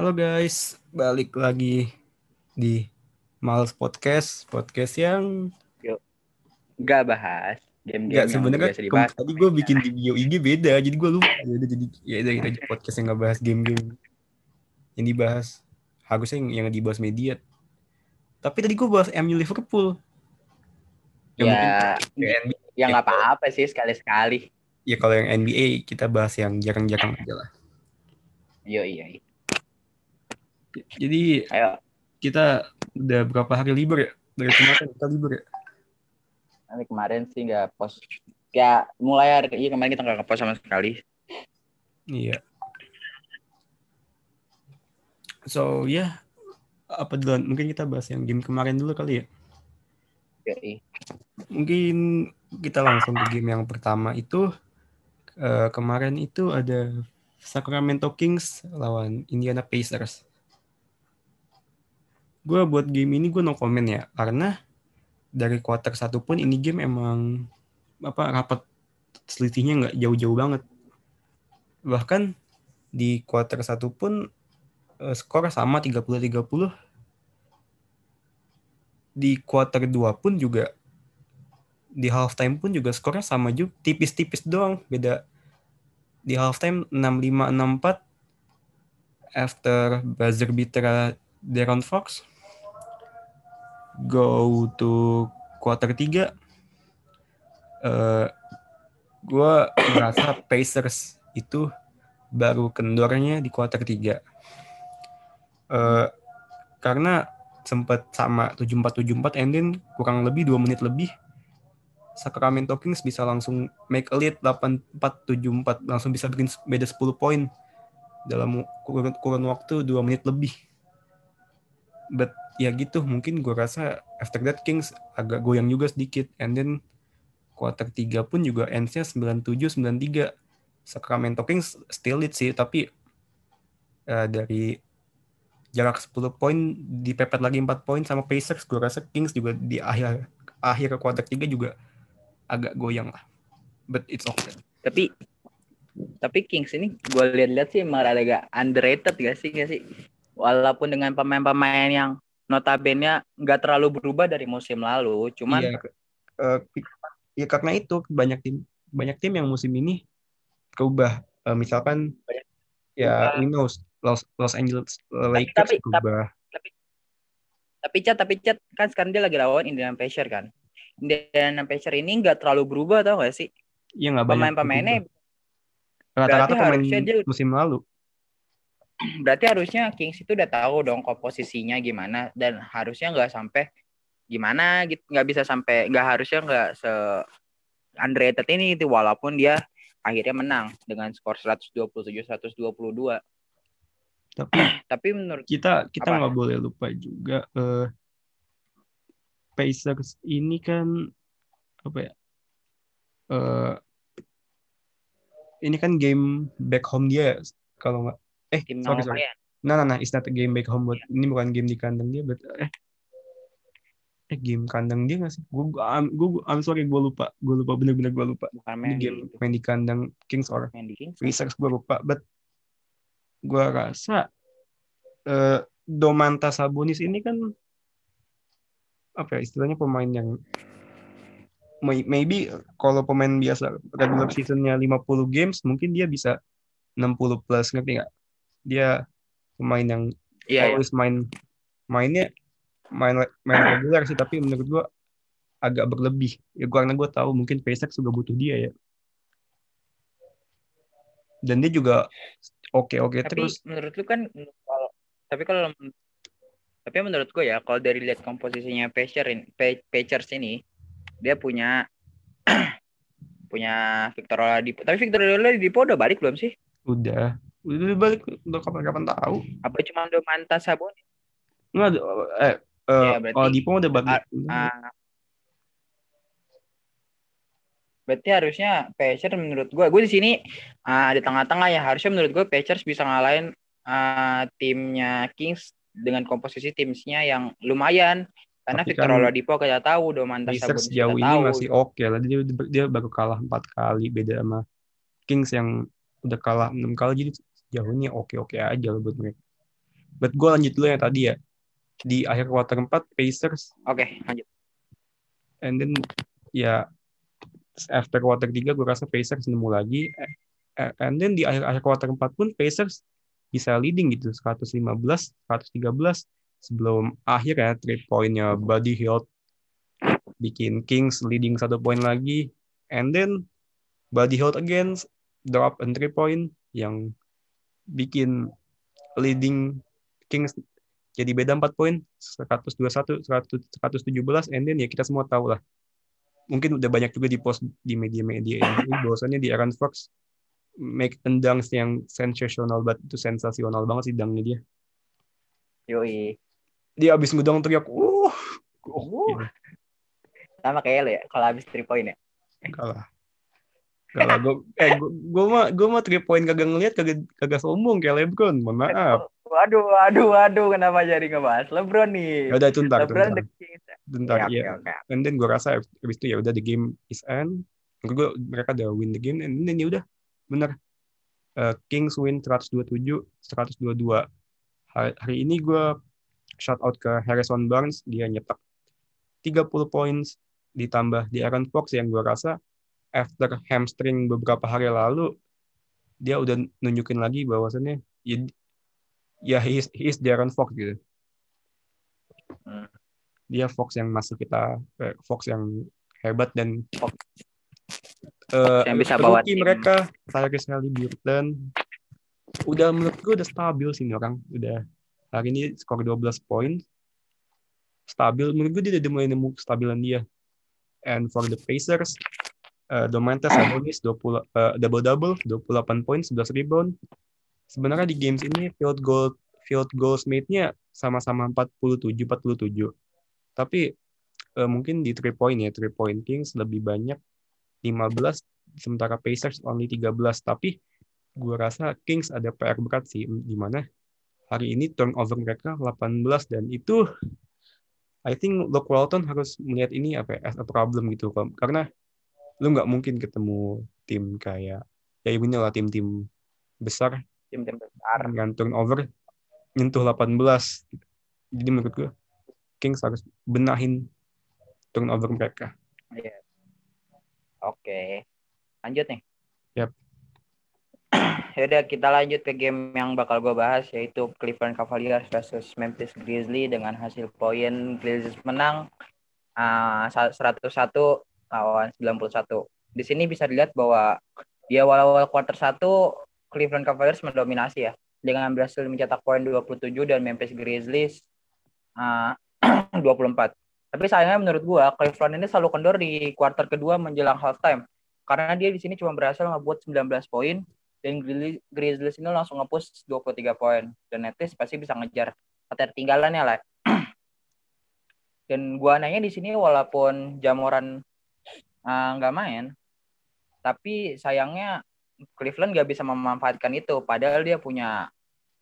Halo guys, balik lagi di Males Podcast, podcast yang Gak bahas game-game yang sebenarnya dibahas. tadi gue bikin di bio IG beda, jadi gue lupa. Ya udah jadi ya udah kita aja podcast yang nggak bahas game-game yang dibahas. Harusnya yang, yang dibahas media. Tapi tadi gue bahas MU Liverpool. Ya, mungkin Ya, NBA, ya nggak apa-apa sih sekali-sekali. ya kalau yang NBA kita bahas yang jarang-jarang aja lah. Yo iya. iya. Jadi Ayo, kita udah berapa hari libur ya? Dari kemarin kita libur ya? nanti kemarin sih nggak post. Ya mulai hari iya kemarin kita nggak ngepost sama sekali. Iya. So ya apa duluan? Mungkin kita bahas yang game kemarin dulu kali ya. Iya. Mungkin kita langsung ke game yang pertama itu eh, kemarin itu ada Sacramento Kings lawan Indiana Pacers. Gue buat game ini gue no comment ya karena dari quarter satu pun ini game emang apa rapat selisihnya nggak jauh-jauh banget. Bahkan di quarter satu pun eh, skor sama 30-30. Di quarter 2 pun juga di halftime pun juga skornya sama juga tipis-tipis doang beda di halftime 65-64 after buzzer beater Deron Fox go to quarter 3 eh gue merasa Pacers itu baru kendornya di quarter 3 eh karena sempat sama 74-74 and then kurang lebih 2 menit lebih Sacramento Kings bisa langsung make a lead 84-74 langsung bisa bikin beda 10 poin dalam kurun, kurun waktu 2 menit lebih. But ya gitu mungkin gue rasa after that Kings agak goyang juga sedikit. And then quarter 3 pun juga ends-nya 97-93 Sacramento Kings still lead sih tapi eh, dari jarak 10 poin dipepet lagi 4 poin sama Pacers gue rasa Kings juga di akhir akhir quarter 3 juga agak goyang lah. But it's okay. Tapi tapi Kings ini gue lihat-lihat sih emang agak underrated gak sih gak sih? Walaupun dengan pemain-pemain yang notabene nggak terlalu berubah dari musim lalu, cuman Iya, eh, ya karena itu banyak tim banyak tim yang musim ini berubah. Eh, misalkan ya we know Los, Los Angeles Lakers tapi- berubah. tapi Chat tapi Chat kan sekarang dia lagi lawan Indiana Pacers kan. Indiana Pacers ini nggak terlalu berubah tau gak sih? Iya nggak banyak Pemain-pemainnya rata-rata pemain dia- musim lalu berarti harusnya Kings itu udah tahu dong komposisinya gimana dan harusnya nggak sampai gimana gitu nggak bisa sampai nggak harusnya nggak se underrated ini gitu walaupun dia akhirnya menang dengan skor 127 122 tapi tapi menurut kita kita nggak boleh lupa juga eh Pacers ini kan apa ya eh ini kan game back home dia kalau nggak eh tim sorry sorry. nah nah nah it's not a game back home buat ini bukan game di kandang dia but eh. Eh game kandang dia nggak sih? Gue gue I'm sorry gue lupa. Gue lupa bener-bener gue lupa. Bukan ini main di, game main di kandang Kings or main di Kings? Pacers gue lupa but gue rasa eh Domantas Sabonis ini kan apa ya istilahnya pemain yang may- maybe kalau pemain biasa regular seasonnya 50 games mungkin dia bisa 60 plus ngerti nggak dia pemain yang iya iya. always main mainnya main main regular sih tapi menurut gua agak berlebih. Ya gua karena gua tahu mungkin Pacers juga butuh dia ya. Dan dia juga oke oke tapi terus. menurut lu kan kalau tapi kalau tapi menurut gue ya kalau dari lihat komposisinya Pacers ini, Pacers ini dia punya punya Victor Oladipo tapi Victor Oladipo udah balik belum sih? Udah udah balik udah kapan-kapan tahu. Apa cuma Domantas Sabonis nggak ada eh Ya, eh berarti- kalau Dipo udah balik Ah. berarti harusnya Pacers menurut gue gue di sini ah, di tengah-tengah ya harusnya menurut gue Pacers bisa ngalahin ah, timnya Kings dengan komposisi timnya yang lumayan. Karena Tapi Victor kan Oladipo kita tahu Domantas Pacers sejauh ini tahu. masih oke lah. Dia dia baru kalah empat kali beda sama Kings yang udah kalah enam kali. Jadi sejauh ini oke oke aja buat mereka But gue lanjut dulu yang tadi ya. Di akhir quarter 4, Pacers. Oke, okay, lanjut. And then, ya, after quarter 3, gue rasa Pacers nemu lagi. And then di akhir-akhir quarter 4 pun, Pacers bisa leading gitu. 115, 113. Sebelum akhir ya, trade pointnya Buddy Hield bikin Kings leading satu poin lagi. And then, Buddy Hield again drop and three point yang bikin leading Kings jadi beda 4 poin 121 100, 117 and then ya kita semua tahu lah. Mungkin udah banyak juga di post di media-media ini bahwasannya di Aaron Fox make tendang yang sensasional banget itu sensasional banget sih dangnya dia. Yoi. Dia abis ngudang teriak uh, uh. sama kayak lo ya kalau abis three point ya. Kalah kalau gue, eh gue mah gue mah three point kagak ngeliat kagak kagak sombong kayak LeBron, mohon maaf. Waduh, waduh, waduh, kenapa jadi ngebahas LeBron nih? Ya udah itu ntar, LeBron ntar. Bentar, ya. Okay, okay. And then gue rasa habis itu ya udah the game is end. Gue mereka udah win the game and then ya udah bener. Uh, Kings win 127, 122. Hari, hari ini gue shout out ke Harrison Barnes, dia nyetak 30 points ditambah di Aaron Fox yang gue rasa after hamstring beberapa hari lalu dia udah nunjukin lagi bahwasannya ya, ya he is, he is Darren Fox gitu. Hmm. Dia Fox yang masih kita eh, Fox yang hebat dan Fox. Uh, yang bisa bawa tim. mereka Tyrese Halliburton udah menurut gue udah stabil sih orang udah hari ini skor 12 poin stabil menurut gue dia udah mulai nemu stabilan dia and for the Pacers uh, Domantas Sabonis 20 uh, double double 28 poin 11 rebound. Sebenarnya di games ini field goal field goal made-nya sama-sama 47 47. Tapi uh, mungkin di three point ya, three point Kings lebih banyak 15 sementara Pacers only 13. Tapi gue rasa Kings ada PR berat sih di mana hari ini turnover mereka 18 dan itu I think Luke Walton harus melihat ini apa ya, as a problem gitu karena lu nggak mungkin ketemu tim kayak ya ini lah tim-tim besar tim-tim besar dengan turnover nyentuh 18 jadi menurut gue Kings harus benahin turnover mereka yeah. oke okay. lanjut nih yep. Yaudah kita lanjut ke game yang bakal gue bahas yaitu Cleveland Cavaliers versus Memphis Grizzlies dengan hasil poin Grizzlies menang uh, 101 lawan 91. Di sini bisa dilihat bahwa di awal-awal quarter 1 Cleveland Cavaliers mendominasi ya dengan berhasil mencetak poin 27 dan Memphis Grizzlies uh, 24. Tapi sayangnya menurut gua Cleveland ini selalu kendor di quarter kedua menjelang halftime karena dia di sini cuma berhasil ngebuat 19 poin dan Grizzlies ini langsung ngepush 23 poin dan netis pasti bisa ngejar ketertinggalannya lah. dan gua nanya di sini walaupun Jamoran Ah, nggak uh, main. Tapi sayangnya Cleveland nggak bisa memanfaatkan itu. Padahal dia punya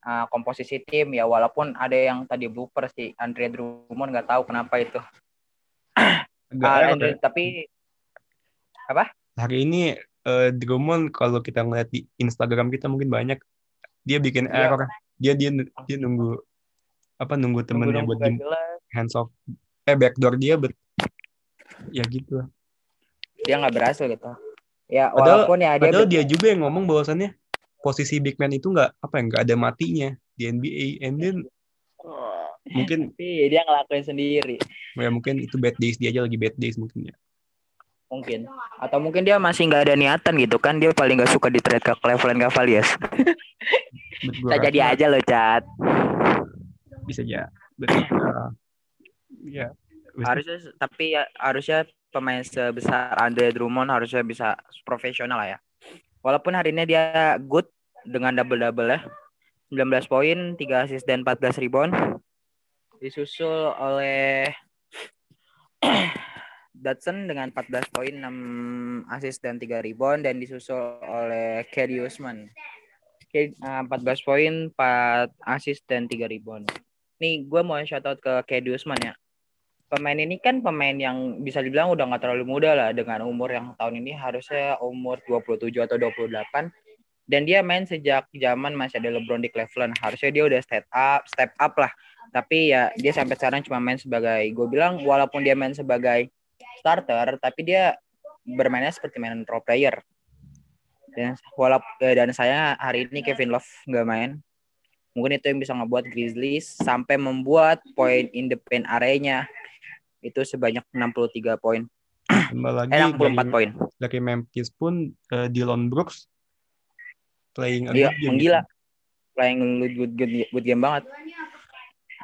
uh, komposisi tim. Ya walaupun ada yang tadi blooper sih. Andre Drummond nggak tahu kenapa itu. Uh, Andre, tapi apa? Hari ini uh, Drummond kalau kita ngeliat di Instagram kita mungkin banyak. Dia bikin ya. error. Dia dia dia nunggu apa nunggu temennya buat hands off. Eh backdoor dia bet ya gitu dia nggak berhasil gitu. Ya padahal, walaupun ya dia padahal dia juga yang ngomong bahwasannya posisi big man itu nggak apa ya nggak ada matinya di NBA and then oh, mungkin tapi dia ngelakuin sendiri. Ya mungkin itu bad days dia aja lagi bad days mungkin ya. Mungkin. Atau mungkin dia masih nggak ada niatan gitu kan dia paling nggak suka di trade ke Cleveland Cavaliers. Bisa jadi aja loh cat bisa ya Betul. Uh, ya harusnya tapi ya harusnya pemain sebesar Andre Drummond harusnya bisa profesional lah ya. Walaupun hari ini dia good dengan double-double ya. 19 poin, 3 assist dan 14 rebound. Disusul oleh Dutson dengan 14 poin, 6 assist dan 3 rebound dan disusul oleh Kelly Usman. 14 poin, 4 assist dan 3 rebound. Nih gue mau shout out ke Kelly Usman ya pemain ini kan pemain yang bisa dibilang udah nggak terlalu muda lah dengan umur yang tahun ini harusnya umur 27 atau 28 dan dia main sejak zaman masih ada LeBron di Cleveland. Harusnya dia udah step up step up lah. Tapi ya dia sampai sekarang cuma main sebagai gue bilang walaupun dia main sebagai starter tapi dia bermainnya seperti main role player. Dan walaupun eh, dan saya hari ini Kevin Love nggak main. Mungkin itu yang bisa ngebuat Grizzlies sampai membuat poin in the paint areanya itu sebanyak 63 poin. Tambah lagi eh, 64 dari, poin. dari Memphis pun uh, Dylan Brooks playing a iya good game. gitu. playing good good good, good game banget.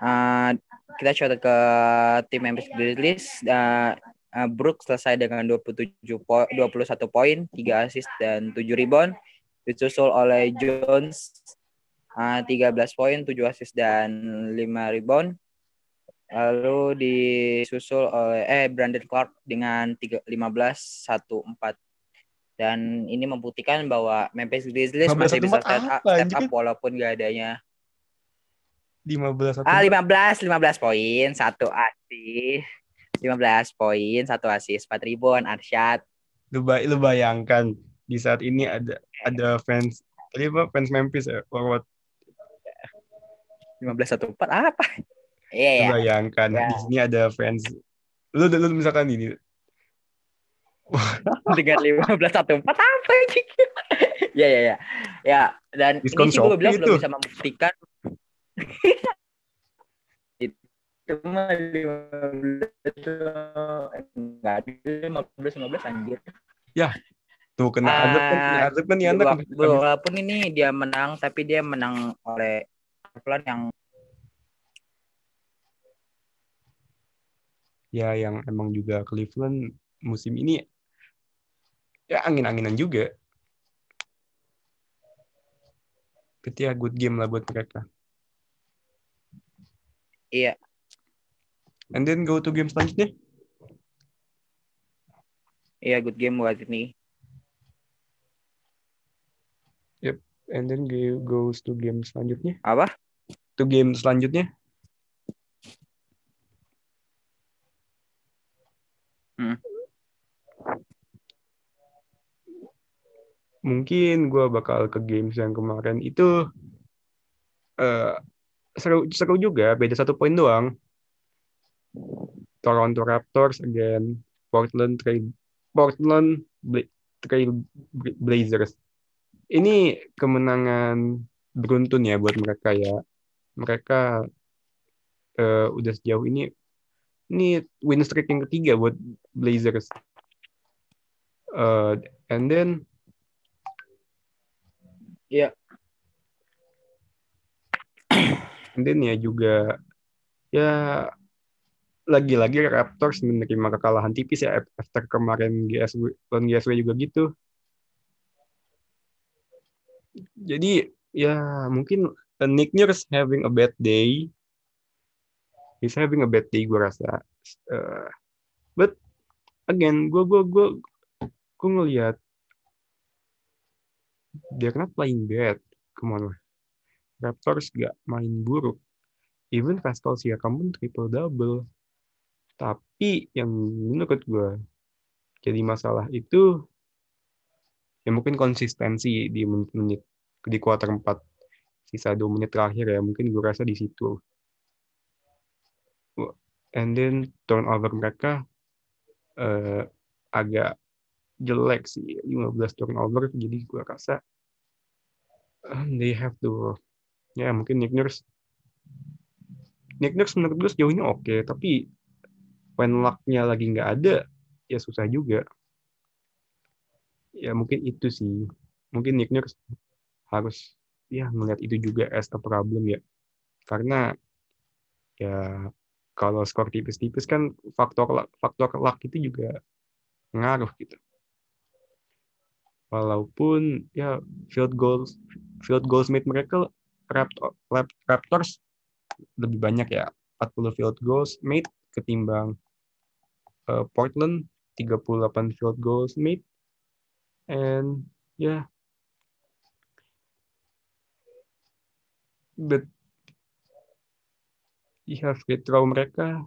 Uh, kita coba ke tim Memphis Grizzlies. Uh, uh, Brooks selesai dengan 27 po 21 poin 3 assist dan 7 rebound. Disusul oleh Jones uh, 13 poin 7 assist dan 5 rebound lalu disusul oleh eh Brandon Clark dengan 3, 15 1 4 dan ini membuktikan bahwa Memphis Grizzlies masih bisa step up, step up walaupun gak adanya. 15 ah 15 15 poin satu asis 15 poin satu asis 4 ribuan Arsyad lu, bay lu bayangkan di saat ini ada ada fans tadi apa fans Memphis ya forward. 15 satu empat apa iya yeah, ya. Bayangkan yeah. di sini ada fans. Lu lu misalkan ini. dengan lima belas satu empat apa ini? ya ya ya ya dan Diskon ini sih gue bilang itu. belum bisa membuktikan. Itu mah lima belas enggak lima belas lima belas anjir. Ya tuh kena uh, azab kan kena azab kan anak walaupun ini dia menang tapi dia menang oleh pelan yang ya yang emang juga Cleveland musim ini ya angin-anginan juga. Tapi ya good game lah buat mereka. Iya. And then go to game selanjutnya. Iya, good game buat ini. Yep. And then go goes to game selanjutnya. Apa? To game selanjutnya. Hmm. mungkin gue bakal ke games yang kemarin. Itu uh, seru seru juga. Beda satu poin doang. Toronto Raptors again. Portland Trail Portland Trail Blazers. Ini kemenangan beruntun ya buat mereka ya. Mereka uh, udah sejauh ini ini win streak yang ketiga buat Blazers uh, and then Iya. Dan ya juga ya lagi-lagi Raptors menerima kekalahan tipis ya after kemarin GSW lawan GSW juga gitu. Jadi ya mungkin Nick Nurse having a bad day. He's having a bad day gue rasa. Uh, but again, gue gue gue gue ngelihat they're not playing bad. Come on. Raptors gak main buruk. Even Pascal Siakam pun triple double. Tapi yang menurut gue jadi masalah itu ya mungkin konsistensi di menit-menit di kuarter 4 sisa 2 menit terakhir ya mungkin gue rasa di situ and then turnover mereka uh, agak jelek sih. 15 turnover jadi gue rasa uh, they have to ya mungkin Nick Nurse. Nick Nurse menurut gue sejauh ini oke okay, tapi when luck-nya lagi nggak ada ya susah juga. Ya mungkin itu sih. Mungkin Nick Nurse harus ya melihat itu juga as a problem ya. Karena ya kalau skor tipis-tipis kan faktor faktor luck itu juga ngaruh gitu. Walaupun ya field goals field goals made mereka Raptors lebih banyak ya 40 field goals made ketimbang uh, Portland 38 field goals made and yeah but ya free throw mereka.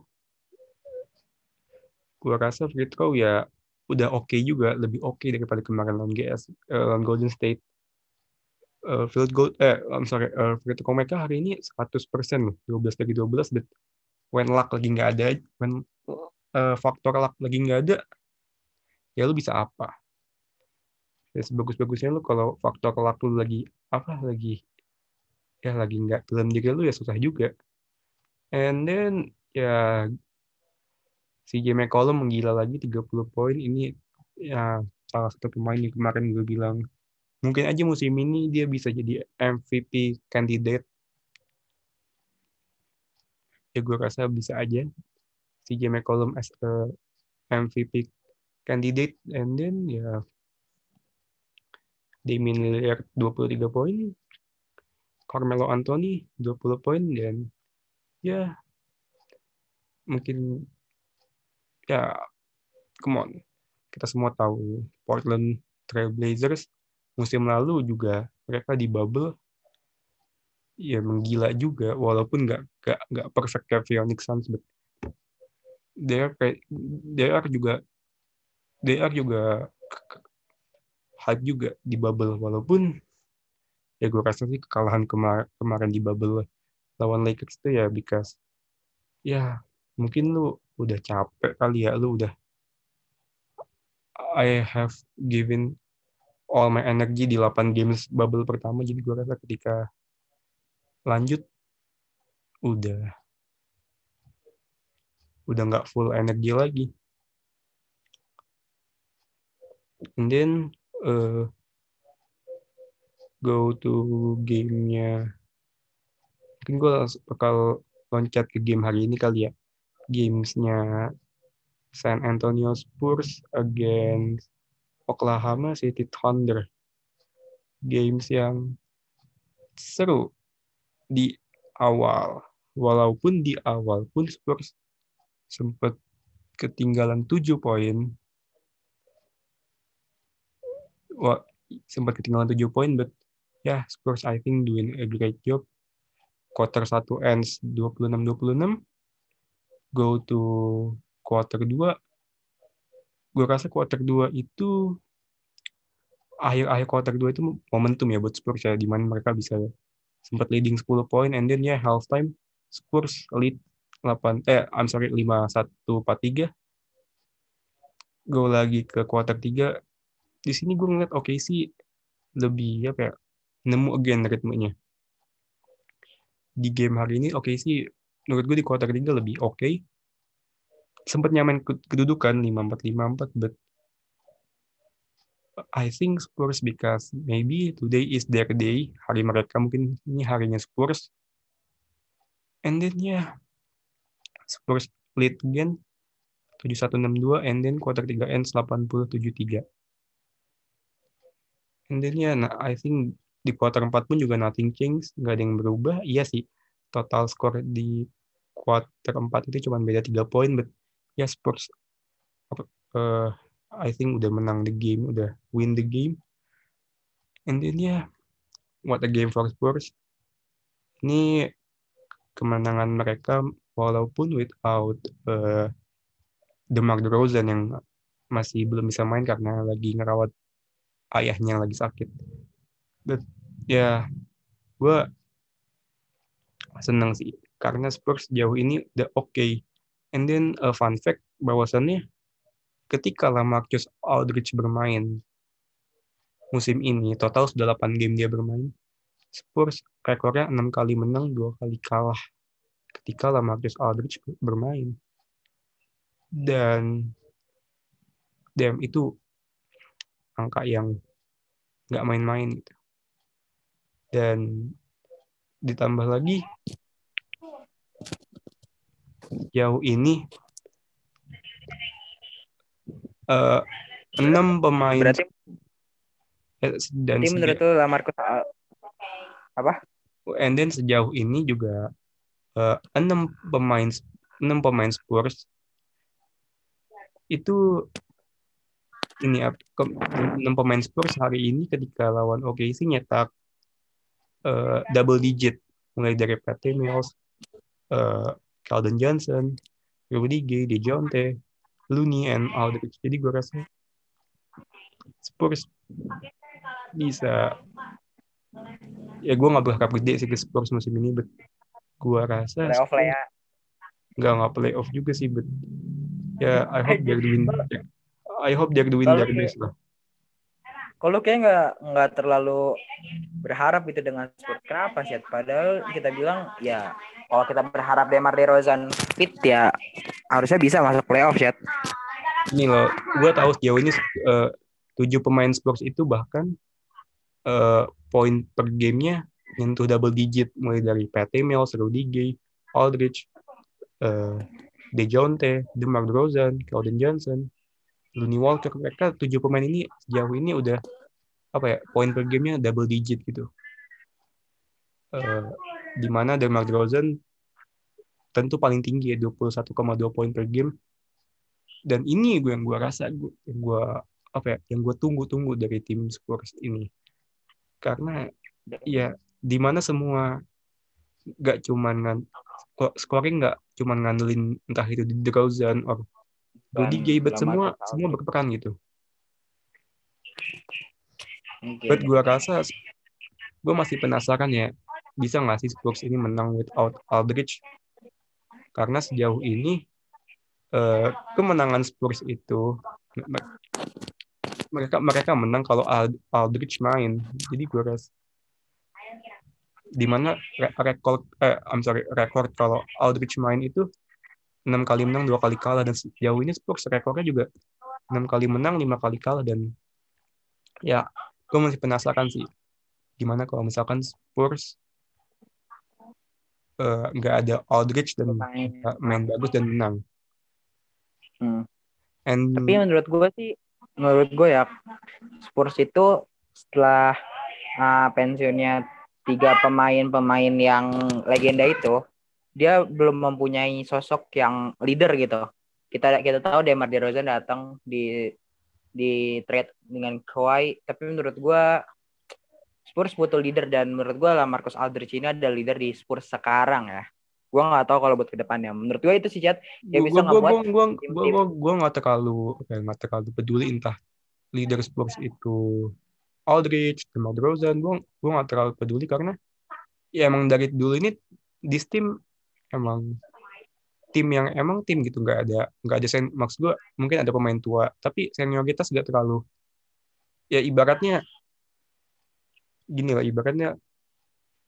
Gua rasa free throw ya udah oke okay juga, lebih oke okay daripada kemarin lawan GS, uh, eh, lawan Golden State. uh, field goal eh I'm sorry uh, free throw mereka hari ini 100% loh 12 dari 12 but when luck lagi nggak ada when uh, faktor luck lagi nggak ada ya lu bisa apa? Ya sebagus-bagusnya lu kalau faktor luck lu lagi apa lagi ya lagi nggak dalam diri lu ya susah juga and then ya si J. McCollum menggila lagi 30 poin ini ya salah satu pemain yang kemarin gue bilang mungkin aja musim ini dia bisa jadi MVP candidate ya gue rasa bisa aja si J. McCollum as a MVP candidate and then ya Damian Lillard 23 poin Carmelo Anthony 20 poin dan ya mungkin ya come on. Kita semua tahu Portland Trail Blazers musim lalu juga mereka di bubble. Ya menggila juga walaupun nggak nggak nggak perfect kayak Phoenix Suns but they are they are juga they are juga hype juga di bubble walaupun ya gue rasa sih kekalahan kemar kemarin di bubble lawan Lakers itu ya because ya mungkin lu udah capek kali ya lu udah I have given all my energy di 8 games bubble pertama jadi gue rasa ketika lanjut udah udah nggak full energi lagi. And then uh, go to gamenya mungkin gue bakal loncat ke game hari ini kali ya gamesnya San Antonio Spurs against Oklahoma City Thunder. Games yang seru di awal. Walaupun di awal pun Spurs sempat ketinggalan 7 poin. Sempat ketinggalan 7 poin, but yeah, Spurs I think doing a great job. Quarter 1 ends 26-26 go to quarter 2 gue rasa quarter 2 itu akhir-akhir quarter 2 itu momentum ya buat Spurs ya di mana mereka bisa sempat leading 10 poin and then ya half time Spurs lead 8 eh I'm sorry 5-1-4-3 go lagi ke quarter 3 di sini gue ngeliat oke okay sih lebih apa ya nemu again ritmenya di game hari ini oke okay sih menurut gue di quarter 3 lebih oke. Okay. Sempat nyaman kedudukan 5-4-5-4, but I think Spurs because maybe today is their day. Hari mereka mungkin ini harinya Spurs. And then yeah, Spurs lead again 7162 and then quarter 3 ends 8073. And then yeah, nah, I think di quarter 4 pun juga nothing change, nggak ada yang berubah. Iya sih, total skor di quarter 4 itu cuma beda 3 poin but ya yeah, Spurs uh, I think udah menang the game udah win the game and then yeah, what a game for Spurs ini kemenangan mereka walaupun without uh, DeMar DeRozan yang masih belum bisa main karena lagi ngerawat ayahnya yang lagi sakit. But ya gue seneng sih karena Spurs jauh ini udah oke. Okay. And then a fun fact bahwasannya ketika Lamarcus Aldridge bermain musim ini total sudah 8 game dia bermain. Spurs rekornya 6 kali menang, 2 kali kalah ketika Lamarcus Aldridge bermain. Dan damn itu angka yang nggak main-main gitu. Dan ditambah lagi jauh ini uh, enam pemain berarti eh, dan berarti menurut tuh Lamarcus apa? And then sejauh ini juga uh, enam pemain enam pemain Spurs itu ini enam pemain Spurs hari ini ketika lawan OKC nyetak uh, double digit mulai dari Patty Mills, uh, Calden Johnson, Rudy Gay, DeJounte, Looney, and Aldridge. Jadi gue rasa Spurs bisa ya gue nggak berharap gede sih ke Spurs musim ini, but gue rasa Playoff lah ya. nggak nggak playoff juga sih, but ya I hope they're the win. I hope they're Kalau their best lah. Kalau kayak nggak nggak terlalu berharap itu dengan Spurs. Kenapa sih? Padahal kita bilang ya kalau kita berharap Demar Derozan fit ya harusnya bisa masuk playoff ya. Ini loh, gue tahu sejauh ini eh, tujuh pemain Spurs itu bahkan eh, poin per gamenya nyentuh double digit mulai dari Pat Mills, Rudy Gay, Aldridge, eh, DeJounte, DeMar DeRozan, Keldon Johnson, Looney Walker. Mereka tujuh pemain ini sejauh ini udah apa ya poin per gamenya double digit gitu. Eh, di mana DeMar DeRozan tentu paling tinggi ya 21,2 poin per game dan ini gue yang gue rasa gue yang gue apa ya yang gue tunggu-tunggu dari tim Spurs ini karena ya di mana semua nggak cuman ngan scoring nggak cuman ngandelin entah itu di DeRozan or Rudy Gay but semua semua berperan gitu. Mungkin. but gue rasa gue masih penasaran ya bisa nggak sih Spurs ini menang without Aldridge karena sejauh ini eh, kemenangan Spurs itu me- mereka mereka menang kalau Ald- Aldridge main. Jadi gue rasa di mana re- rekor eh I'm sorry rekor kalau Aldridge main itu enam kali menang dua kali kalah dan sejauh ini Spurs rekornya juga enam kali menang lima kali kalah dan ya gue masih penasaran sih gimana kalau misalkan Spurs eh, nggak ada Aldridge dan eh, main bagus dan menang Hmm. and Tapi menurut gue sih, menurut gue ya Spurs itu setelah uh, pensiunnya tiga pemain-pemain yang legenda itu, dia belum mempunyai sosok yang leader gitu. Kita kita tahu Demar Derozan datang di di trade dengan Kawhi, tapi menurut gue Spurs butuh leader dan menurut gue lah Marcus Aldridge ini ada leader di Spurs sekarang ya. Gue nggak tahu kalau buat ke depannya. Menurut gue itu sih Chat dia gue bisa ngebuat gue gue gue nggak terlalu nggak terlalu peduli entah leader Spurs itu Aldridge, DeMar DeRozan, gue gue nggak terlalu peduli karena ya emang dari dulu ini this team emang tim yang emang tim gitu nggak ada nggak ada sen maksud gue mungkin ada pemain tua tapi senioritas nggak terlalu ya ibaratnya gini lah ibaratnya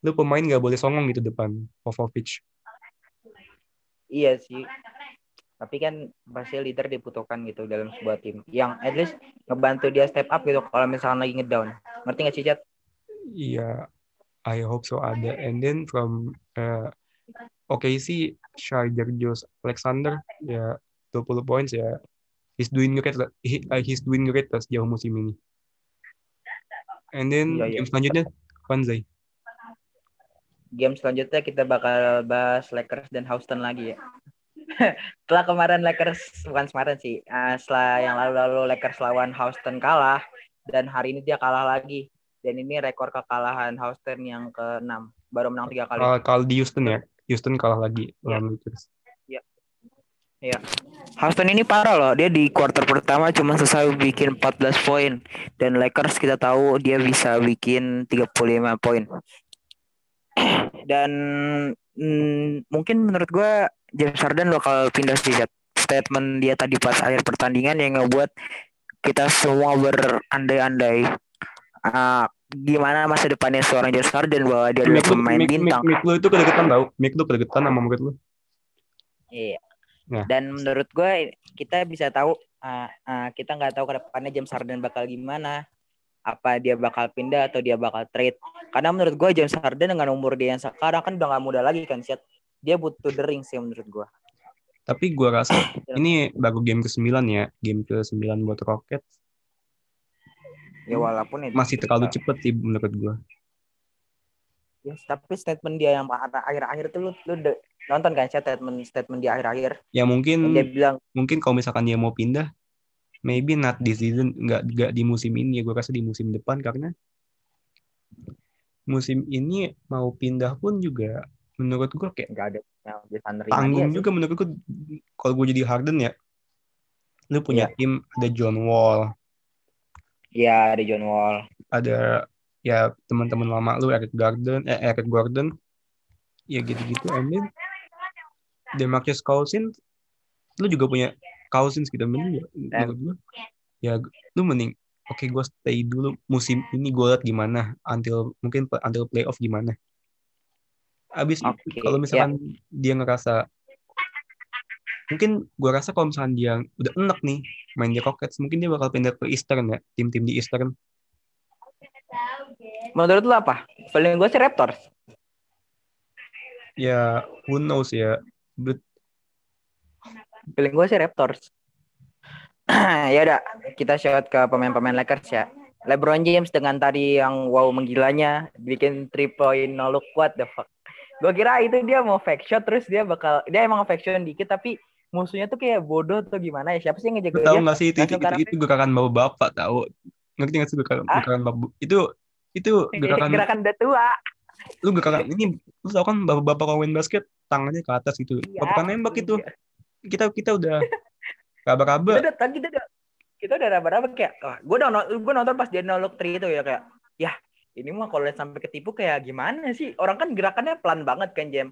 lu pemain nggak boleh songong gitu depan Popovich Iya sih. Tapi kan pasti leader dibutuhkan gitu dalam sebuah tim. Yang at least ngebantu dia step up gitu kalau misalnya lagi ngedown. Ngerti gak sih, Chat? Iya, I hope so ada. And then from uh, OKC, sih Shai Gilgeous Alexander ya 20 points ya. He's doing great. He, uh, he's doing great lah sejauh musim ini. And then Iya, iya. game selanjutnya Panzai. Game selanjutnya kita bakal bahas Lakers dan Houston lagi ya. setelah kemarin Lakers, bukan kemarin sih, eh, setelah yang lalu-lalu Lakers lawan Houston kalah, dan hari ini dia kalah lagi. Dan ini rekor kekalahan Houston yang ke-6. Baru menang tiga kali. Kalah, kalah di Houston ya. Houston kalah lagi Iya. lawan Lakers. Houston ini parah loh. Dia di quarter pertama cuma selesai bikin 14 poin dan Lakers kita tahu dia bisa bikin 35 poin. Dan mm, mungkin menurut gua James Harden bakal pindah sih. Statement dia tadi pas akhir pertandingan yang ngebuat kita semua berandai-andai ah, gimana masa depannya seorang James Harden bahwa dia adalah lu, pemain bintang. mic lu itu kedeketan tau. Mic lu kedeketan sama murid lu. Iya. Nah. Dan menurut gue kita bisa tahu uh, uh, kita nggak tahu ke depannya James Harden bakal gimana. Apa dia bakal pindah atau dia bakal trade. Karena menurut gue James Harden dengan umur dia yang sekarang kan udah nggak muda lagi kan Syed. Dia butuh the ring sih menurut gue. Tapi gua rasa ini baru game ke-9 ya. Game ke-9 buat Rockets. Ya walaupun itu Masih terlalu cepet sih menurut gua. Ya, tapi statement dia yang akhir-akhir itu lu, lu de- nonton kan Syed statement statement dia akhir-akhir. Ya mungkin Dia bilang mungkin kalau misalkan dia mau pindah maybe not this season nggak nggak di musim ini ya gue rasa di musim depan karena musim ini mau pindah pun juga menurut gue kayak nggak ada tanggung sih. juga menurut gue kalau gue jadi Harden ya lu punya Iya. tim ada John Wall Iya, ada John Wall. ada ya teman-teman lama lu Eric Gordon eh Eric Gordon. Ya gitu-gitu and then Demarcus Cousins lu juga punya Cousins gitu mending ya, ya lu mending oke gue stay dulu musim ini gue liat gimana until mungkin until playoff gimana. Abis Oke, kalau misalkan dia ngerasa mungkin gue rasa kalau misalkan dia udah enak nih main di Rockets mungkin dia bakal pindah ke Eastern ya tim-tim di Eastern Menurut lu apa? Paling gue sih Raptors. ya who knows ya but Feeling gue sih Raptors. ya udah, kita shout ke pemain-pemain Lakers ya. LeBron James dengan tadi yang wow menggilanya bikin 3 point no look what the fuck. Gue kira itu dia mau fake shot terus dia bakal dia emang fake shot dikit tapi musuhnya tuh kayak bodoh atau gimana ya siapa sih yang ngejaga tahu dia? nggak sih itu itu, itu, itu gerakan bapak bapak tahu ngerti nggak sih gerakan, Ah? gerakan bapak itu itu gerakan Gerakan udah tua. lu gerakan ini lu tau kan bapak bapak kalau main basket tangannya ke atas gitu Iya. bapak nembak itu Iya. kita kita udah Kita raba-raba udah tadi kita udah kita udah raba-raba kayak wah, gue udah gue nonton pas dia no look three itu ya kayak ya ini mah kalau sampai ketipu kayak gimana sih orang kan gerakannya pelan banget kan Jam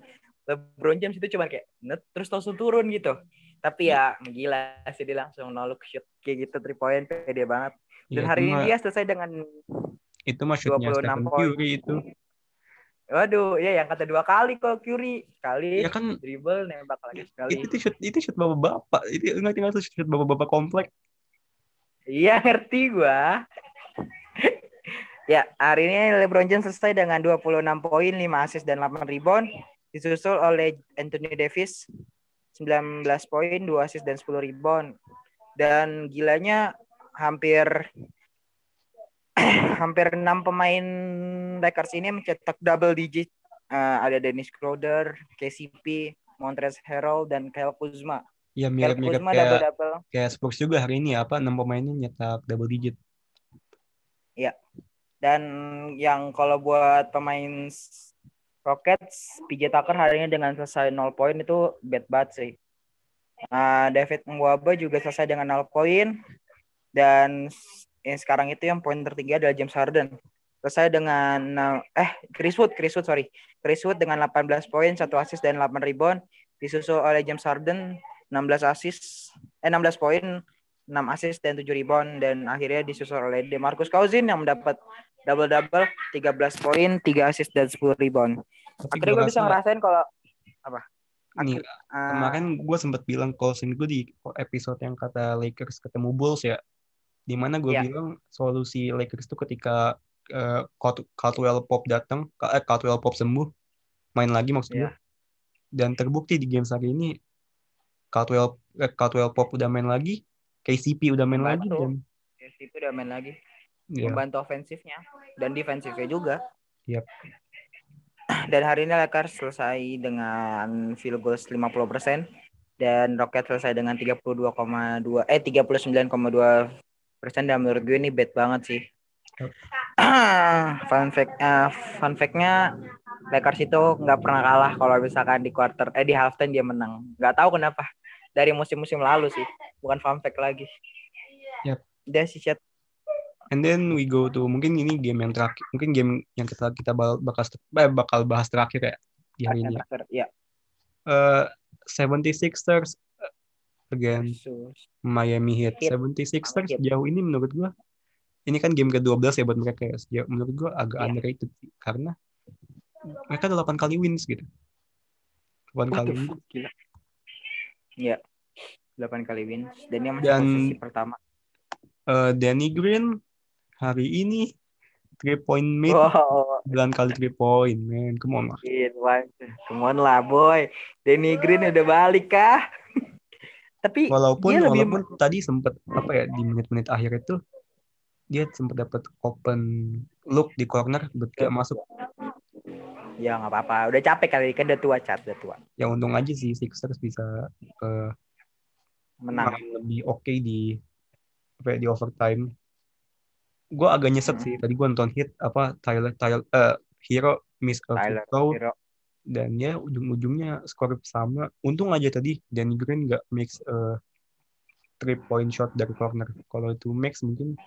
LeBron James itu cuma kayak net terus langsung turun gitu. Tapi ya gila sih dia langsung no look shoot kayak gitu three point pede banget. Dan Ya, hari itu ini dia selesai dengan itu mah shootnya 26 Stephen poin. Curry itu. Waduh ya yang kata dua kali kok Curry. Sekali ya kan dribble nembak lagi sekali. itu tuh shoot itu shoot bapak bapak. Itu ngerti nggak tuh shoot bapak bapak komplek. Iya ngerti gua. ya, hari ini LeBron James selesai dengan 26 poin, 5 assist dan 8 rebound. Disusul oleh Anthony Davis 19 poin, 2 assist dan 10 rebound. Dan gilanya hampir hampir 6 pemain Lakers ini mencetak double digit. Eh, ada Dennis Schroeder, KCP, Montrezl Harrell dan Kyle Kuzma. ya Kyle mirip-mirip Kuzma kayak double-double. kayak Spurs juga hari ini apa enam pemainnya nyetak double digit Dan yang kalau buat pemain Rockets, PJ Tucker hari ini dengan selesai 0 poin itu bad banget sih. Nah, David Nwaba juga selesai dengan 0 poin. Dan yang sekarang itu yang poin tertinggi adalah James Harden. Selesai dengan eh Chris Wood, Chris Wood sorry. Chris Wood dengan 18 poin, 1 assist dan 8 rebound. Disusul oleh James Harden 16 assist, eh 16 poin, 6 assist dan 7 rebound dan akhirnya disusul oleh DeMarcus Cousins yang mendapat double double 13 poin, 3 assist dan 10 rebound. tapi Akhirnya gue bisa rasa ngerasain kalau apa? nih Ah, kemarin gue sempat bilang closing gue di episode yang kata Lakers ketemu Bulls ya di mana gue Iya. bilang solusi Lakers itu ketika Cald- Caldwell Pop datang eh, Caldwell Pop sembuh main lagi maksud gue Iya. dan terbukti di game hari ini Caldwell eh, Caldwell Pop udah main lagi KCP udah main lagi Membantu. dan itu udah main lagi. Ya, Membantu ofensifnya dan defensifnya juga. Yap. Dan hari ini Lakers selesai dengan field goals 50% dan Rockets selesai dengan 32,2 eh 39,2 persen dan menurut gue ini bad banget sih. Yap. fun fact eh, fun fact-nya Lakers itu nggak pernah kalah kalau misalkan di quarter eh di halftime dia menang. Nggak tahu kenapa. Dari musim-musim lalu sih. Bukan fun fact lagi. Yap. Dia sih chat and then we go to mungkin ini game yang terakhir mungkin game yang kita kita bakal eh, bakal bahas terakhir ya di hari ini ya. Ya. Eh, 76ers eh, against Sus. Miami Heat. Heat. 76ers Heat. jauh ini menurut gua ini kan game ke-12 ya buat mereka ya. Sejauh, menurut gua agak Iya. underrated sih karena mereka ada 8 kali wins gitu. 8 What kali wins. gila. Iya. 8 kali wins dan dia masih Dan- posisi pertama. Eh, Danny Green hari ini 3 point made Wow, 9 kali 3 point, man. Come on lah. Come on lah, boy. Danny Green udah balik kah? Tapi Walaupun dia lebih walaupun tadi sempat apa ya di menit-menit akhir itu dia sempat dapat open look di corner buat gak masuk. ya nggak apa-apa. Udah capek kali kan udah tua cat, udah tua. Ya untung aja sih Sixers bisa eh, Menang. lebih oke di apa ya, di overtime. Gue agak nyesek Hmm. sih. Tadi gue nonton hit apa Tyler Tyler eh, Hero miss free Tyler Hero. dan ya ujung-ujungnya skor sama. Untung aja tadi Danny Green nggak mix eh, three point shot dari corner. Kalau itu max mungkin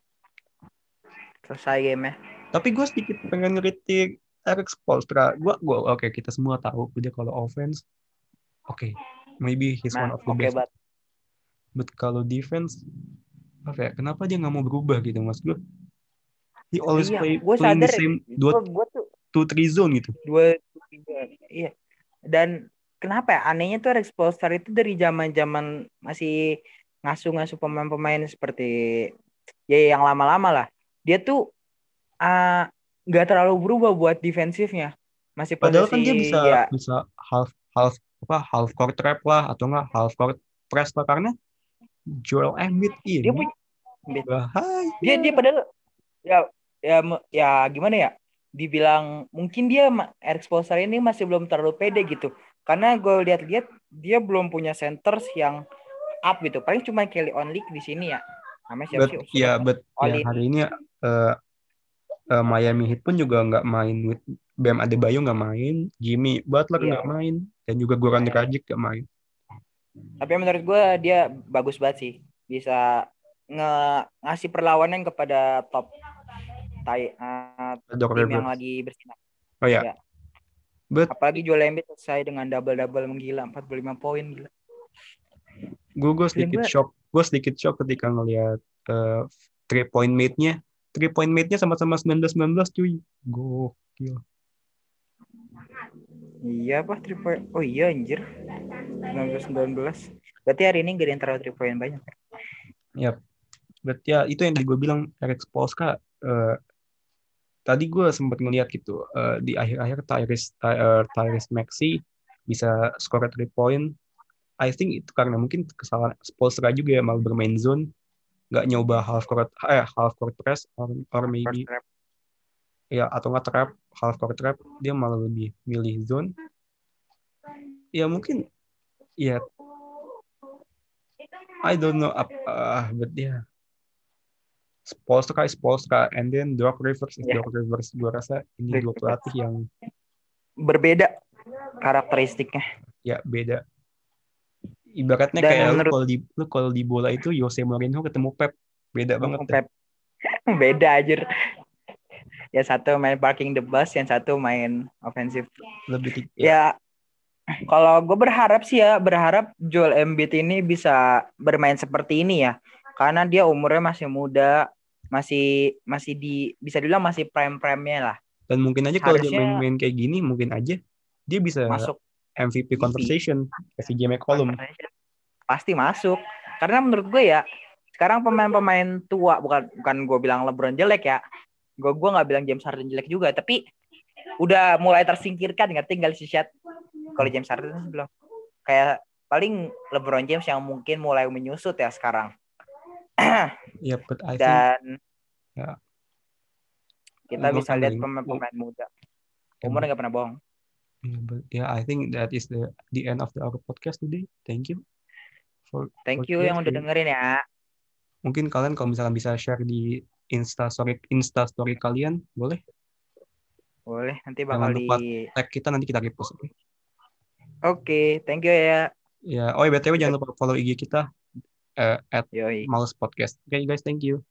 Selesai game Tapi gue sedikit pengen ngeritik Eric Spoelstra. Gue, gua oke okay, kita semua tahu dia kalau offense, oke, okay, maybe he's nah, one of the okay, best. But... but kalau defense, apa ya? Kenapa dia nggak mau berubah gitu mas gue? He always iya, play gua playing the sadar, same dua gua, gua tuh two three zone gitu. dua tiga iya. Dan kenapa ya? Anehnya tuh Rex Polestar itu dari zaman zaman masih ngasuh-ngasuh pemain-pemain seperti ya yang lama-lama lah. Dia tuh ah, nggak uh, terlalu berubah buat defensifnya. Masih Padahal kan dia posisi bisa ya. bisa half half apa half court trap lah atau enggak half court press lah. Karena Joel Embiid ini dia punya bahaya. dia dia padahal ya ya ya gimana ya? Dibilang mungkin dia Eric Spoelstra ini masih belum terlalu pede gitu. Karena gue lihat-lihat dia belum punya centers yang up gitu. Paling cuma Kelly Only di sini ya. Namanya siapa but, sih? ya but ya, hari ini uh, uh, Miami Heat pun juga nggak main with Bam Adebayo nggak main Jimmy Butler nggak yeah. main dan juga Goran yeah. Dragic nggak main. Tapi menurut gue dia bagus banget sih. Bisa nge ngasih perlawanan kepada top tai, uh, tim yang lagi bersinar. Oh ya. ya. But, Apalagi Joel Embiid selesai dengan double-double menggila 45 poin gila. Gue gue sedikit gue... shock. Gue sedikit shock ketika ngelihat uh, three point mate-nya. Three point mate-nya sama-sama 19-19 cuy. Gokil. Iya apa three point? Oh iya anjir. 19-19. Berarti hari ini gak ada yang terlalu three point banyak. Yap. Berarti ya itu yang tadi gue bilang Eric Spoelstra uh, tadi gue sempat ngeliat gitu uh, di akhir-akhir Tyrese uh, Tyrese Maxi bisa skor 3 point. I think itu karena mungkin kesalahan Spolstra juga ya malah bermain zone, nggak nyoba half court eh half court press or, or maybe ya atau nggak trap half court trap dia malah lebih milih zone. Ya mungkin ya I don't know apa uh, but yeah Spolstra Spolstra and then Doc Rivers yeah. Doc Rivers gue rasa ini dua pelatih yang berbeda karakteristiknya. Ya beda. Ibaratnya Dan kayak menurut... lu kalau di lu kalau di bola itu Jose Mourinho ketemu Pep. Beda banget Pep. Beda aja ya satu main parking the bus yang satu main ofensif lebih ya, ya kalau gue berharap sih ya berharap Joel Embiid ini bisa bermain seperti ini ya. Karena dia umurnya masih muda masih masih di bisa dibilang masih prime prime-nya lah. Dan mungkin aja kalau dia main-main kayak gini mungkin aja dia bisa masuk MVP conversation si CJ McCollum. Pasti masuk. Karena menurut gue ya sekarang pemain-pemain tua bukan bukan gue bilang LeBron jelek ya. Gue gue nggak bilang James Harden jelek juga tapi udah mulai tersingkirkan nggak tinggal si Shad kalau James Harden belum. Kayak paling LeBron James yang mungkin mulai menyusut ya sekarang yeah, but I dan think, yeah. kita Umur bisa lihat pemain-pemain muda. Umur nggak pernah bohong. Yeah, but yeah I think that is the the end of the our podcast today. Thank you for thank you yang udah dengerin ya. Mungkin kalian kalau misalkan bisa share di insta story insta story kalian boleh? Boleh nanti bakal di tag kita nanti kita repost oke? Okay, thank you ya. Ya oh ya btw jangan lupa follow ig kita uh, at Yoi. Mouse Podcast. Okay, guys, thank you.